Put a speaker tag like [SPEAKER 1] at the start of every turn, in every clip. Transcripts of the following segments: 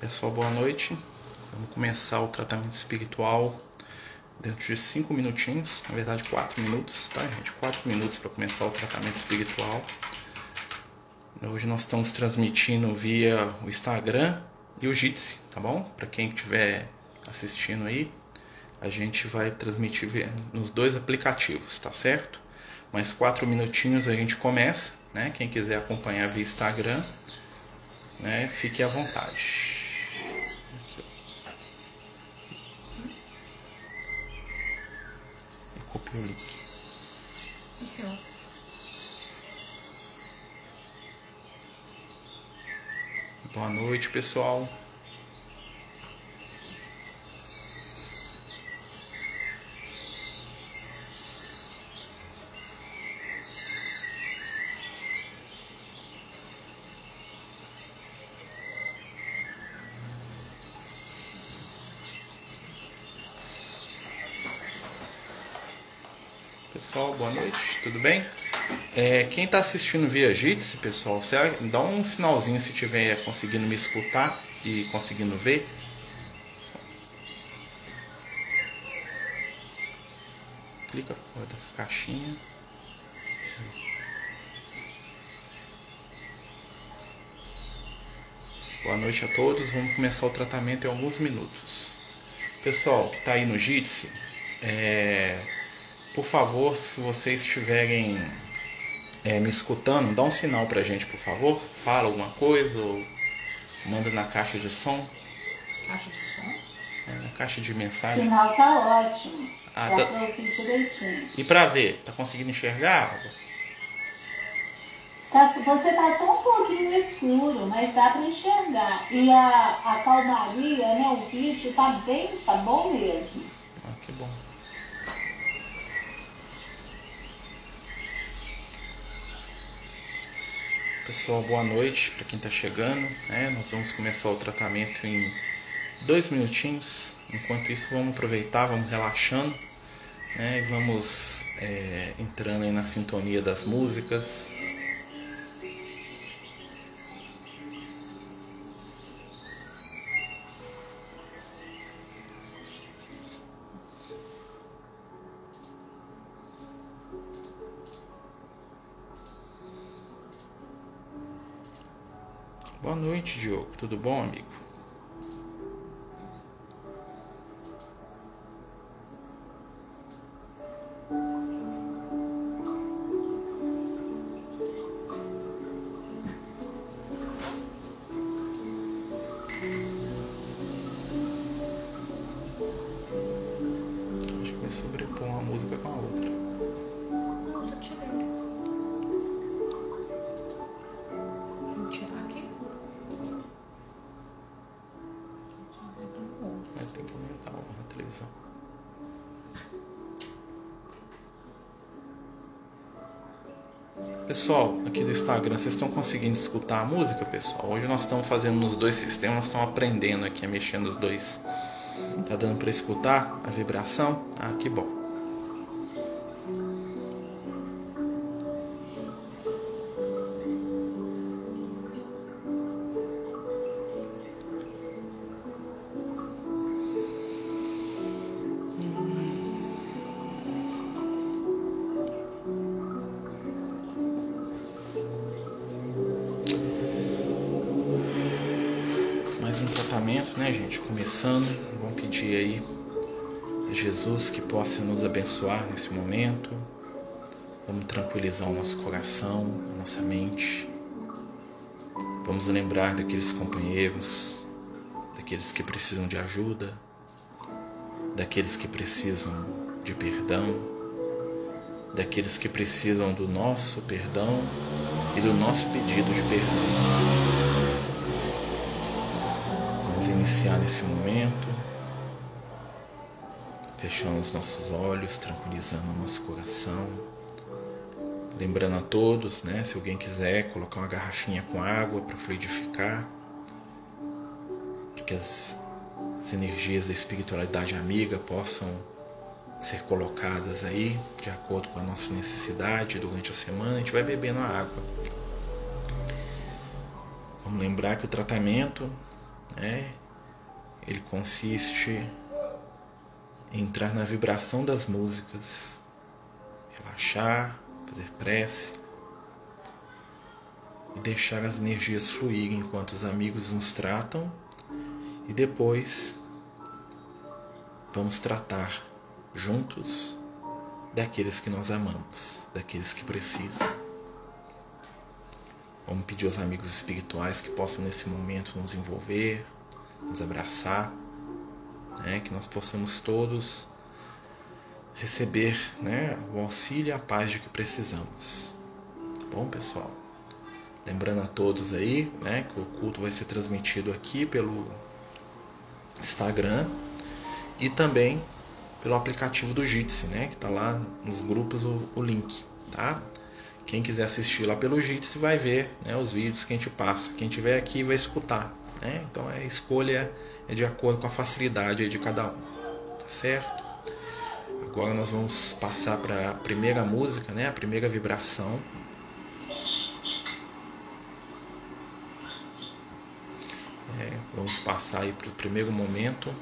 [SPEAKER 1] Pessoal, boa noite. Vamos começar o tratamento espiritual dentro de 5 minutinhos, na verdade 4 minutos, tá, gente? 4 minutos para começar o tratamento espiritual. Hoje nós estamos transmitindo via o Instagram e o Jitsi, tá bom? Para quem estiver assistindo aí, a gente vai transmitir nos dois aplicativos, tá certo? Mais 4 minutinhos a gente começa, né? Quem quiser acompanhar via Instagram, né? Fique à vontade.
[SPEAKER 2] Sim, senhor.
[SPEAKER 1] Boa noite, pessoal. Pessoal, boa noite, tudo bem? É, quem está assistindo via Jitsi, pessoal, você dá um sinalzinho se estiver conseguindo me escutar e conseguindo ver. Clica fora dessa caixinha. Boa noite a todos, vamos começar o tratamento em alguns minutos. Pessoal que está aí no Jitsi, é, por favor, se vocês estiverem é, me escutando, dá um sinal pra gente, por favor. Fala alguma coisa ou manda na caixa de som,
[SPEAKER 2] Caixa de som?
[SPEAKER 1] é, na caixa de
[SPEAKER 3] O
[SPEAKER 1] mensagem.
[SPEAKER 3] sinal tá ótimo.
[SPEAKER 1] Ah,
[SPEAKER 3] Dá
[SPEAKER 1] tá-
[SPEAKER 3] pra ouvir direitinho.
[SPEAKER 1] E pra ver, tá conseguindo enxergar?
[SPEAKER 3] Tá- você tá só um pouquinho no escuro, mas dá pra enxergar. E a, a calmaria, né, o vídeo tá bem, tá bom mesmo.
[SPEAKER 1] Ah, que bom. Pessoal, boa noite para quem está chegando. né? Nós vamos começar o tratamento em dois minutinhos. Enquanto isso, vamos aproveitar, vamos relaxando, né? E vamos é, entrando na sintonia das músicas. Noite, Diogo. Tudo bom, amigo? Pessoal, aqui do Instagram, vocês estão conseguindo escutar a música, pessoal? Hoje nós estamos fazendo nos dois sistemas, nós estamos aprendendo aqui a mexer nos dois. Tá dando para escutar a vibração? Ah, que bom. Né, gente? Começando. Vamos pedir aí a Jesus que possa nos abençoar nesse momento. Vamos tranquilizar o nosso coração, a nossa mente. Vamos lembrar daqueles companheiros, daqueles que precisam de ajuda, daqueles que precisam de perdão, daqueles que precisam do nosso perdão e do nosso pedido de perdão. Iniciar nesse momento, fechando os nossos olhos, tranquilizando o nosso coração. Lembrando a todos, né, se alguém quiser colocar uma garrafinha com água para fluidificar, para que as, as energias da espiritualidade amiga possam ser colocadas aí de acordo com a nossa necessidade durante a semana, a gente vai bebendo a água. Vamos lembrar que o tratamento né, ele consiste em entrar na vibração das músicas, relaxar, fazer prece e deixar as energias fluírem enquanto os amigos nos tratam e depois vamos tratar juntos daqueles que nós amamos, daqueles que precisam. Vamos pedir aos amigos espirituais que possam nesse momento nos envolver, nos abraçar, né? que nós possamos todos receber né, o auxílio e a paz de que precisamos. Tá bom, pessoal? Lembrando a todos aí né, que o culto vai ser transmitido aqui pelo Instagram e também pelo aplicativo do Jitsi, né, que está lá nos grupos o, o, link, tá? Quem quiser assistir lá pelo Jitsi vai ver né, os vídeos que a gente passa. Quem tiver aqui vai escutar, né? Então a escolha é de acordo com a facilidade de cada um, tá certo? Agora nós vamos passar para a primeira música, né? A primeira vibração. É, vamos passar aí para o primeiro momento.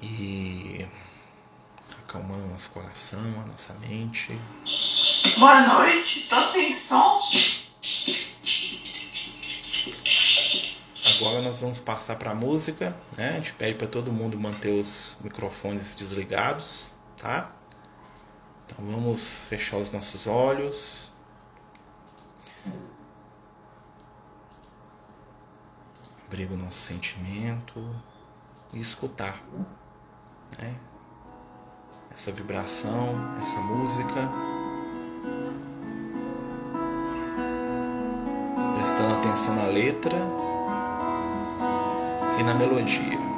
[SPEAKER 1] E acalmando nosso coração, a nossa mente.
[SPEAKER 4] Boa noite, tô sem som?
[SPEAKER 1] Agora nós vamos passar para a música, né? A gente pede para todo mundo manter os microfones desligados, tá? Então vamos fechar os nossos olhos. Abrir o nosso sentimento e escutar, né? Essa vibração, essa música. Prestando atenção na letra e na melodia.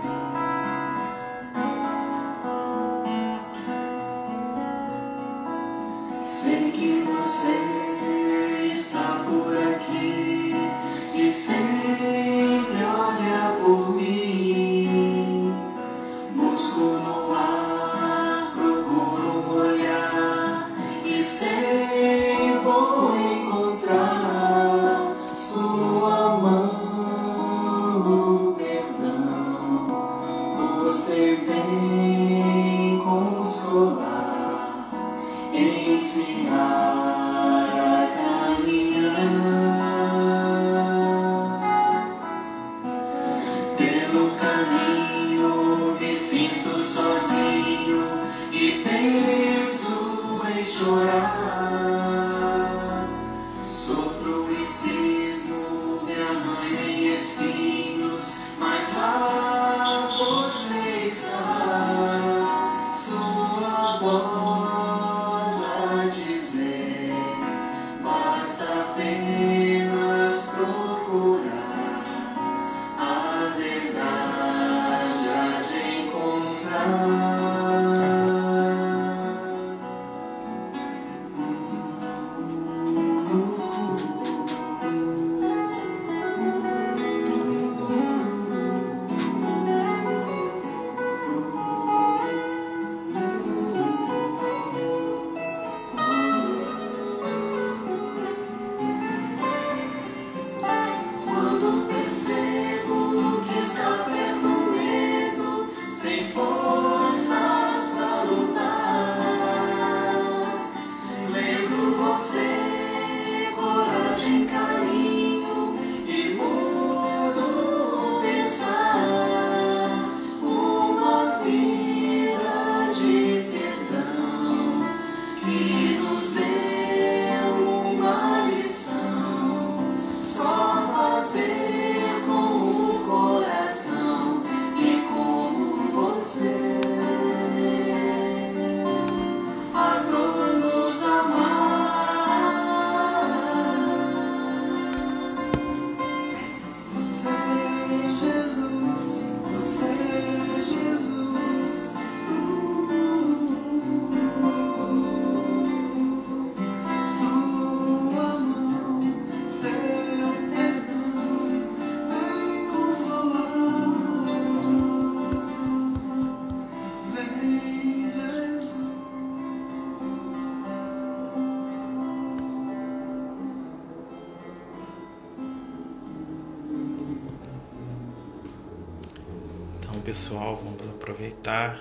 [SPEAKER 1] Aproveitar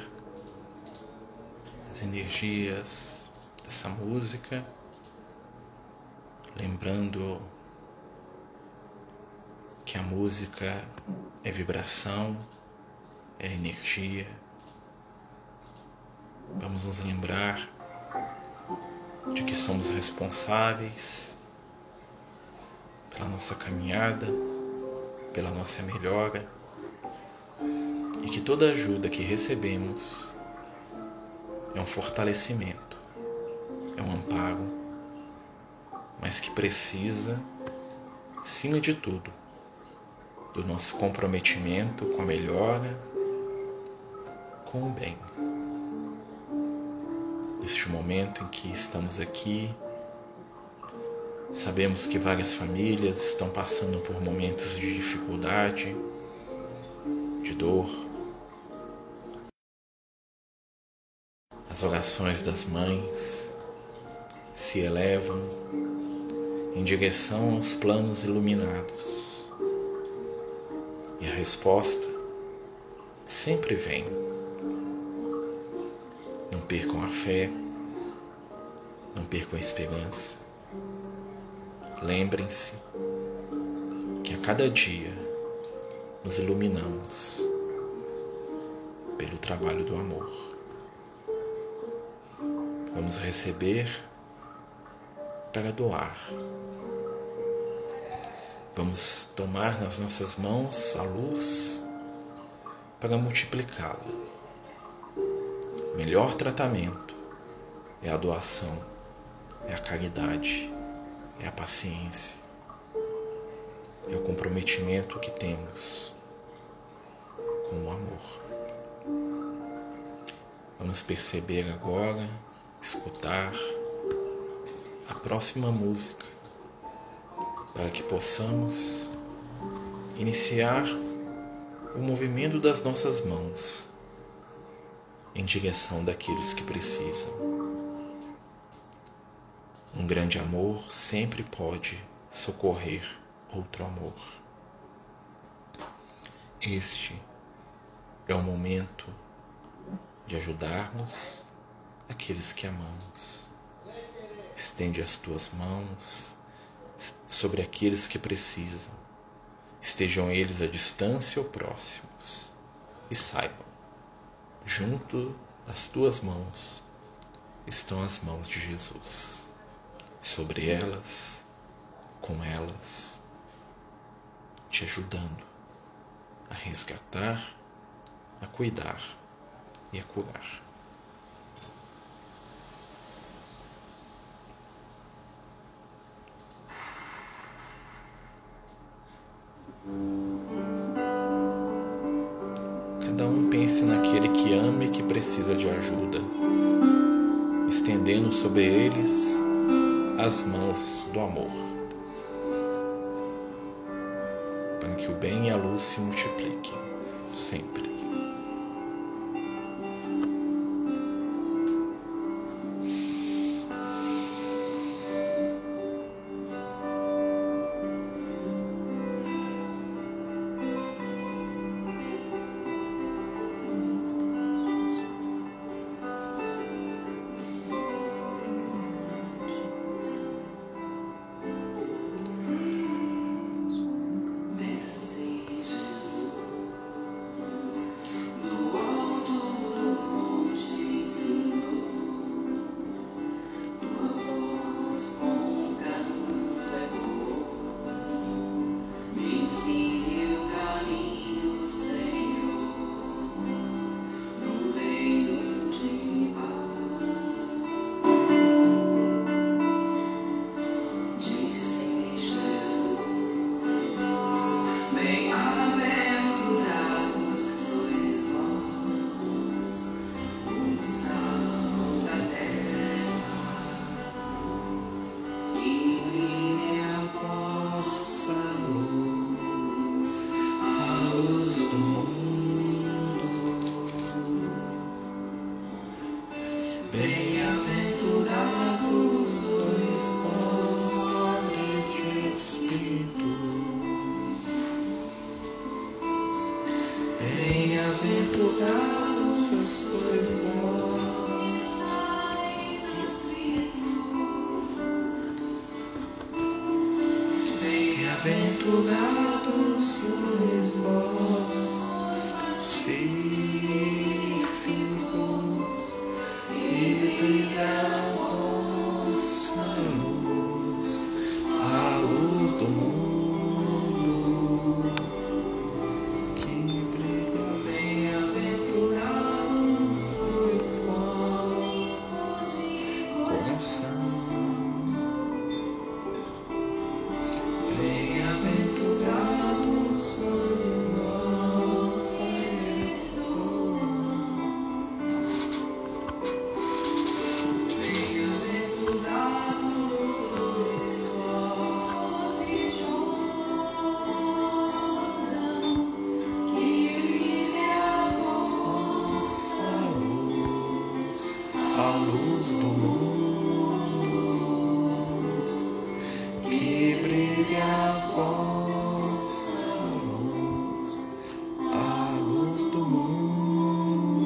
[SPEAKER 1] as energias dessa música, lembrando que a música é vibração, é energia. Vamos nos lembrar de que somos responsáveis pela nossa caminhada, pela nossa melhora que toda ajuda que recebemos é um fortalecimento, é um amparo, mas que precisa, acima de tudo, do nosso comprometimento com a melhora, com o bem. Neste momento em que estamos aqui, sabemos que várias famílias estão passando por momentos de dificuldade, de dor. As orações das mães se elevam em direção aos planos iluminados e a resposta sempre vem. Não percam a fé, não percam a esperança. Lembrem-se que a cada dia nos iluminamos pelo trabalho do amor. Vamos receber para doar Vamos tomar nas nossas mãos a luz para multiplicá-la. Melhor tratamento é a doação, é a caridade, é a paciência, é o comprometimento que temos com o amor. Vamos perceber agora, escutar a próxima música para que possamos iniciar o movimento das nossas mãos em direção daqueles que precisam. Um grande amor sempre pode socorrer outro amor. Este é o momento de ajudarmos aqueles que amamos. Estende as tuas mãos sobre aqueles que precisam, estejam eles à distância ou próximos, e saibam, junto das tuas mãos estão as mãos de Jesus. Sobre elas, com elas, te ajudando a resgatar, a cuidar e a curar. Um pense naquele que ama e que precisa de ajuda, estendendo sobre eles as mãos do amor, para que o bem e a luz se multipliquem sempre. see. Do mundo que brilha
[SPEAKER 5] a vossa
[SPEAKER 1] luz, a luz do mundo.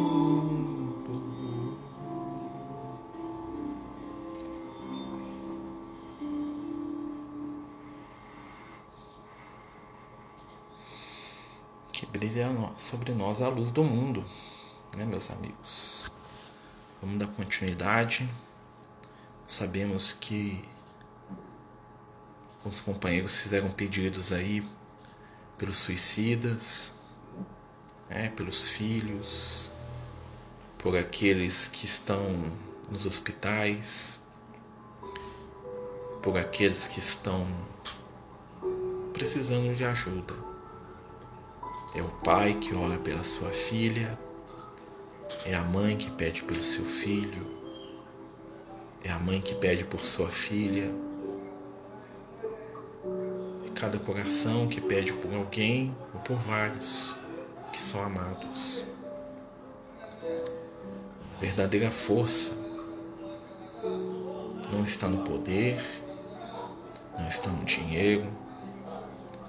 [SPEAKER 1] Que brilha sobre nós a luz do mundo, né, meus amigos? Vamos dar continuidade. Sabemos que os companheiros fizeram pedidos aí pelos suicidas, né, pelos filhos, por aqueles que estão nos hospitais, por aqueles que estão precisando de ajuda. É o pai que ora pela sua filha, é a mãe que pede pelo seu filho, é a mãe que pede por sua filha, é cada coração que pede por alguém ou por vários que são amados. A verdadeira força não está no poder, não está no dinheiro,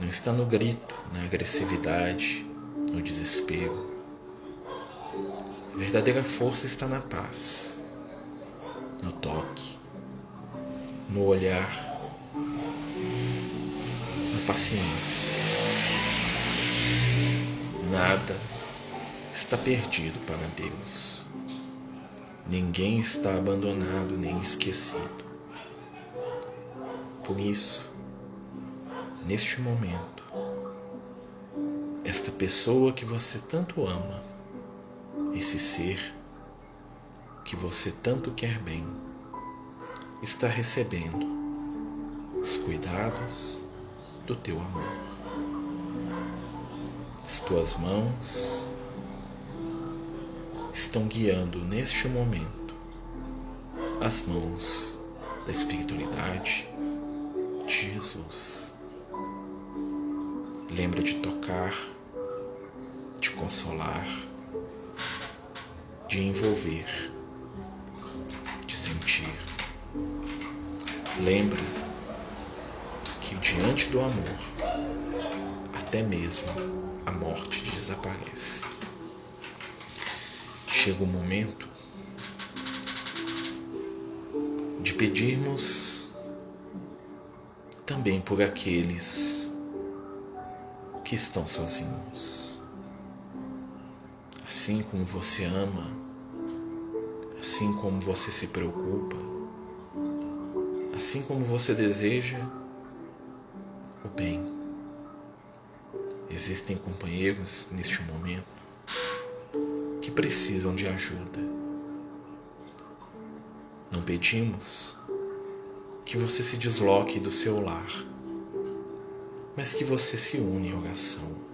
[SPEAKER 1] não está no grito, na agressividade, no desespero. Verdadeira força está na paz, no toque, no olhar, na paciência. Nada está perdido para Deus. Ninguém está abandonado nem esquecido. Por isso, neste momento, esta pessoa que você tanto ama, esse ser que você tanto quer bem, está recebendo os cuidados do teu amor. As tuas mãos estão guiando neste momento as mãos da espiritualidade de Jesus. Lembra de tocar, de consolar, de envolver, de sentir. Lembra que diante do amor, até mesmo a morte desaparece. Chega o momento de pedirmos também por aqueles que estão sozinhos. Assim como você ama, assim como você se preocupa, assim como você deseja o bem. Existem companheiros neste momento que precisam de ajuda. Não pedimos que você se desloque do seu lar, mas que você se une em oração,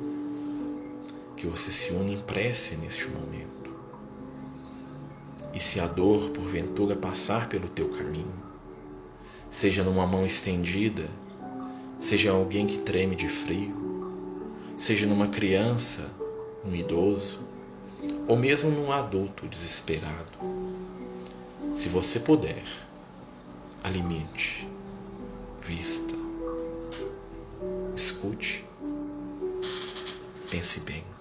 [SPEAKER 1] que você se une em prece neste momento. E se a dor porventura passar pelo teu caminho, seja numa mão estendida, seja alguém que treme de frio, seja numa criança, um idoso, ou mesmo num adulto desesperado, se você puder, alimente, vista, escute, pense bem.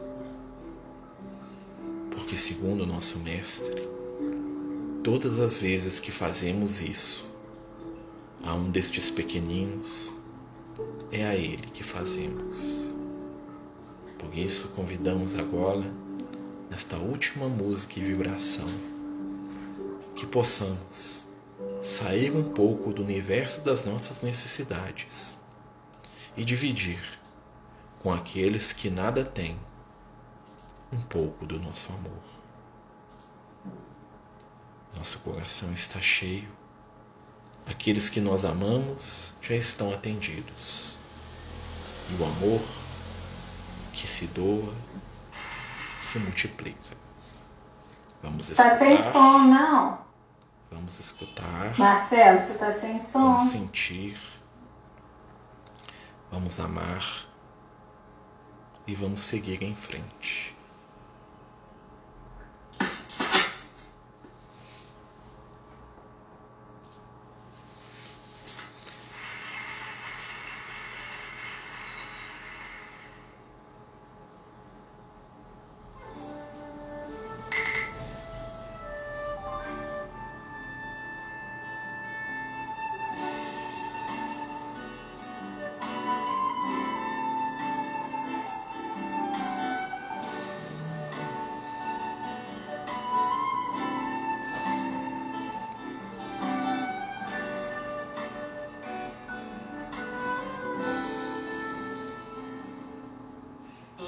[SPEAKER 1] Porque, segundo nosso Mestre, todas as vezes que fazemos isso a um destes pequeninos, é a Ele que fazemos. Por isso, convidamos agora, nesta última música e vibração, que possamos sair um pouco do universo das nossas necessidades e dividir com aqueles que nada têm um pouco do nosso amor. Nosso coração está cheio, aqueles que nós amamos já estão atendidos, e o amor que se doa se multiplica. Vamos
[SPEAKER 3] Tá sem
[SPEAKER 1] escutar,
[SPEAKER 3] som, não?
[SPEAKER 1] vamos escutar.
[SPEAKER 3] Marcelo, você tá sem som?
[SPEAKER 1] Vamos sentir, vamos amar e vamos seguir em frente.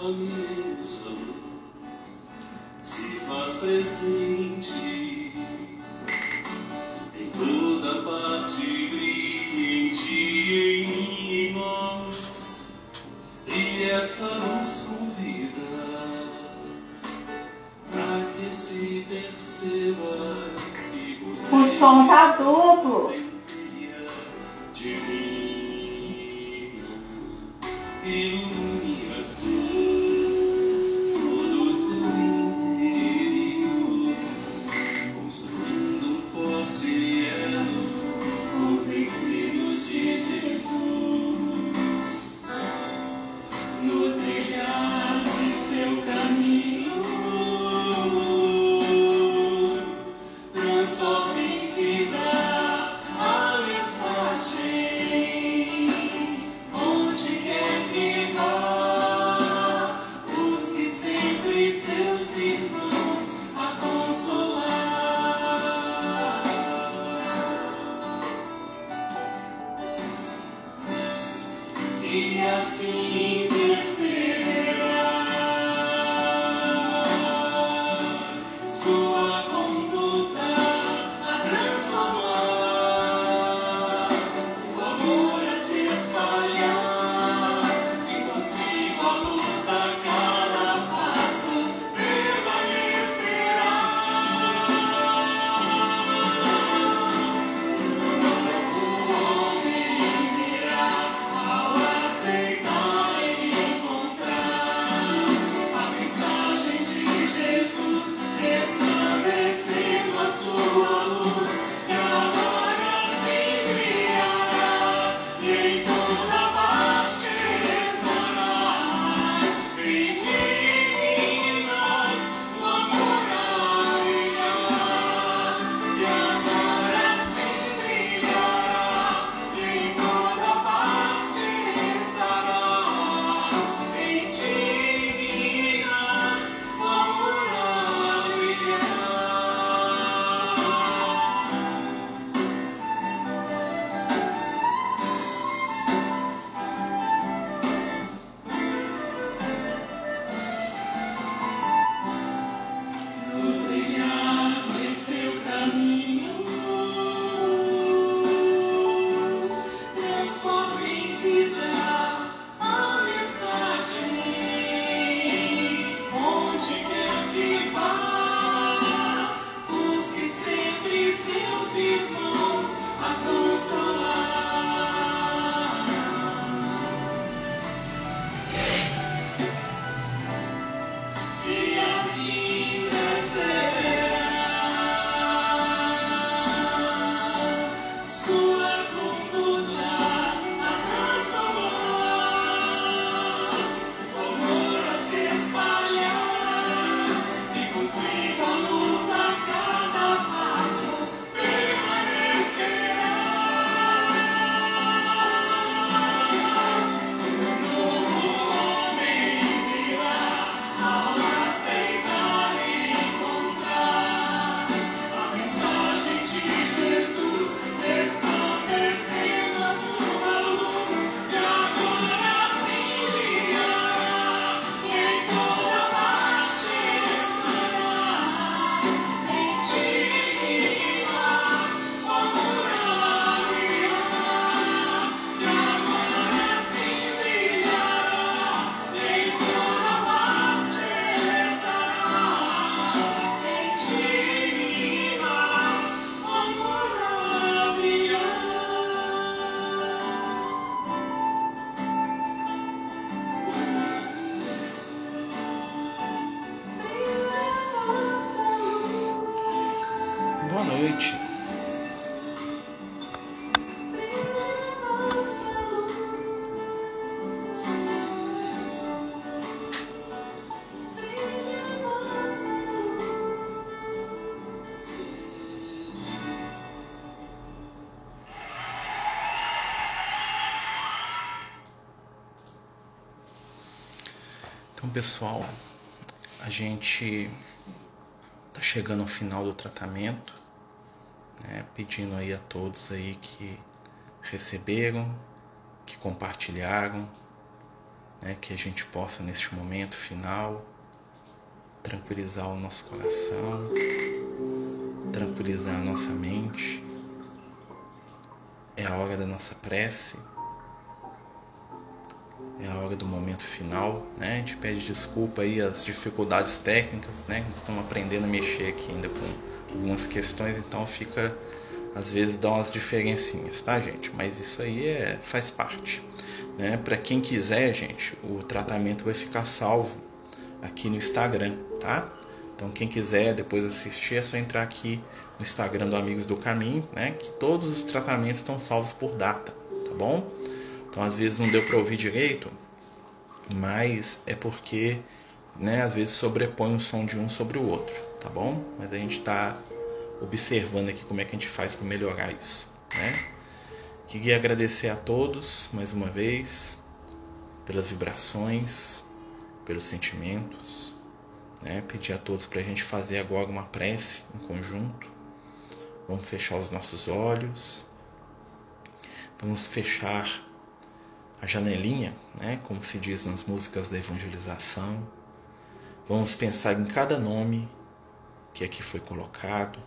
[SPEAKER 5] Amém, se faz presente em toda parte, brilhe em ti e nós, e essa nos convida para que se perceba que você
[SPEAKER 3] O som tá duplo.
[SPEAKER 1] Então, pessoal, a gente está chegando ao final do tratamento, né? pedindo aí a todos aí que receberam, que compartilharam, né? que a gente possa neste momento final tranquilizar o nosso coração, tranquilizar a nossa mente. É a hora da nossa prece é a hora do momento final, né? A gente pede desculpa aí as dificuldades técnicas, né? Nós estamos aprendendo a mexer aqui ainda com algumas questões, então fica às vezes dá umas diferencinhas, tá, gente? Mas isso aí é faz parte, né? Para quem quiser, gente, o tratamento vai ficar salvo aqui no Instagram, tá? Então quem quiser depois assistir é só entrar aqui no Instagram do Amigos do Caminho, né? Que todos os tratamentos estão salvos por data, tá bom? Então às vezes não deu para ouvir direito, mas é porque, né, às vezes sobrepõe o som de um sobre o outro, tá bom? Mas a gente está observando aqui como é que a gente faz para melhorar isso, né? Queria agradecer a todos mais uma vez pelas vibrações, pelos sentimentos, né? Pedir a todos para a gente fazer agora uma prece em conjunto. Vamos fechar os nossos olhos. Vamos fechar a janelinha, né, como se diz nas músicas da evangelização. Vamos pensar em cada nome que aqui foi colocado,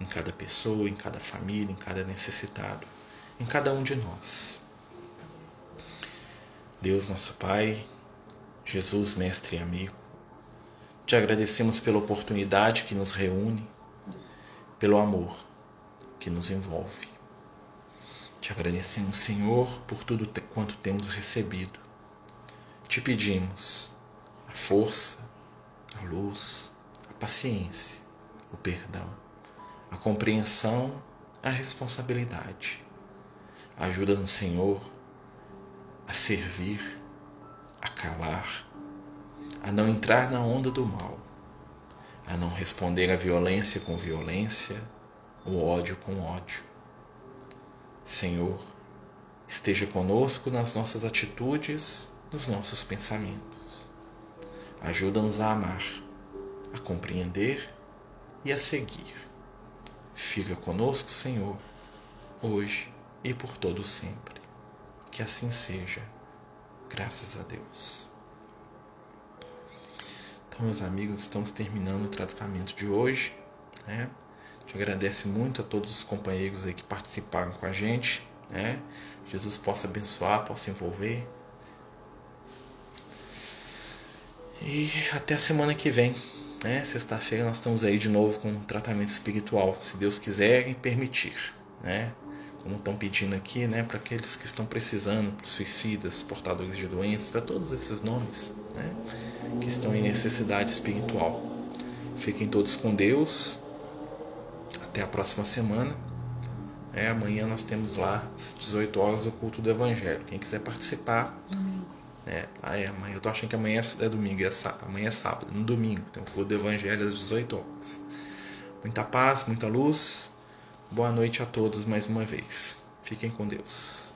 [SPEAKER 1] em cada pessoa, em cada família, em cada necessitado, em cada um de nós. Deus, nosso Pai, Jesus, mestre e amigo, te agradecemos pela oportunidade que nos reúne, pelo amor que nos envolve. Te agradecemos, Senhor, por tudo quanto temos recebido. Te pedimos a força, a luz, a paciência, o perdão, a compreensão, a responsabilidade. Ajuda-nos, Senhor, a servir, a calar, a não entrar na onda do mal, a não responder à violência com violência, o ódio com ódio Senhor, esteja conosco nas nossas atitudes, nos nossos pensamentos. Ajuda-nos a amar, a compreender e a seguir. Fica conosco, Senhor, hoje e por todo sempre. Que assim seja, graças a Deus. Então, meus amigos, estamos terminando o tratamento de hoje. Né? Gente agradece muito a todos os companheiros aí que participaram com a gente. Né? Jesus possa abençoar, possa envolver. E até a semana que vem. Né? Sexta-feira nós estamos aí de novo com um tratamento espiritual, se Deus quiser e permitir. Né? Como estão pedindo aqui, né? para aqueles que estão precisando, para suicidas, portadores de doenças, para todos esses nomes né? que estão em necessidade espiritual. Fiquem todos com Deus até a próxima semana. É, amanhã nós temos lá às 18 horas o culto do Evangelho. Quem quiser participar. É, ah, é, amanhã, eu tô achando que amanhã é domingo, é sábado, amanhã é sábado, no domingo, tem o culto do Evangelho às 18 horas. Muita paz, muita luz. Boa noite a todos mais uma vez. Fiquem com Deus.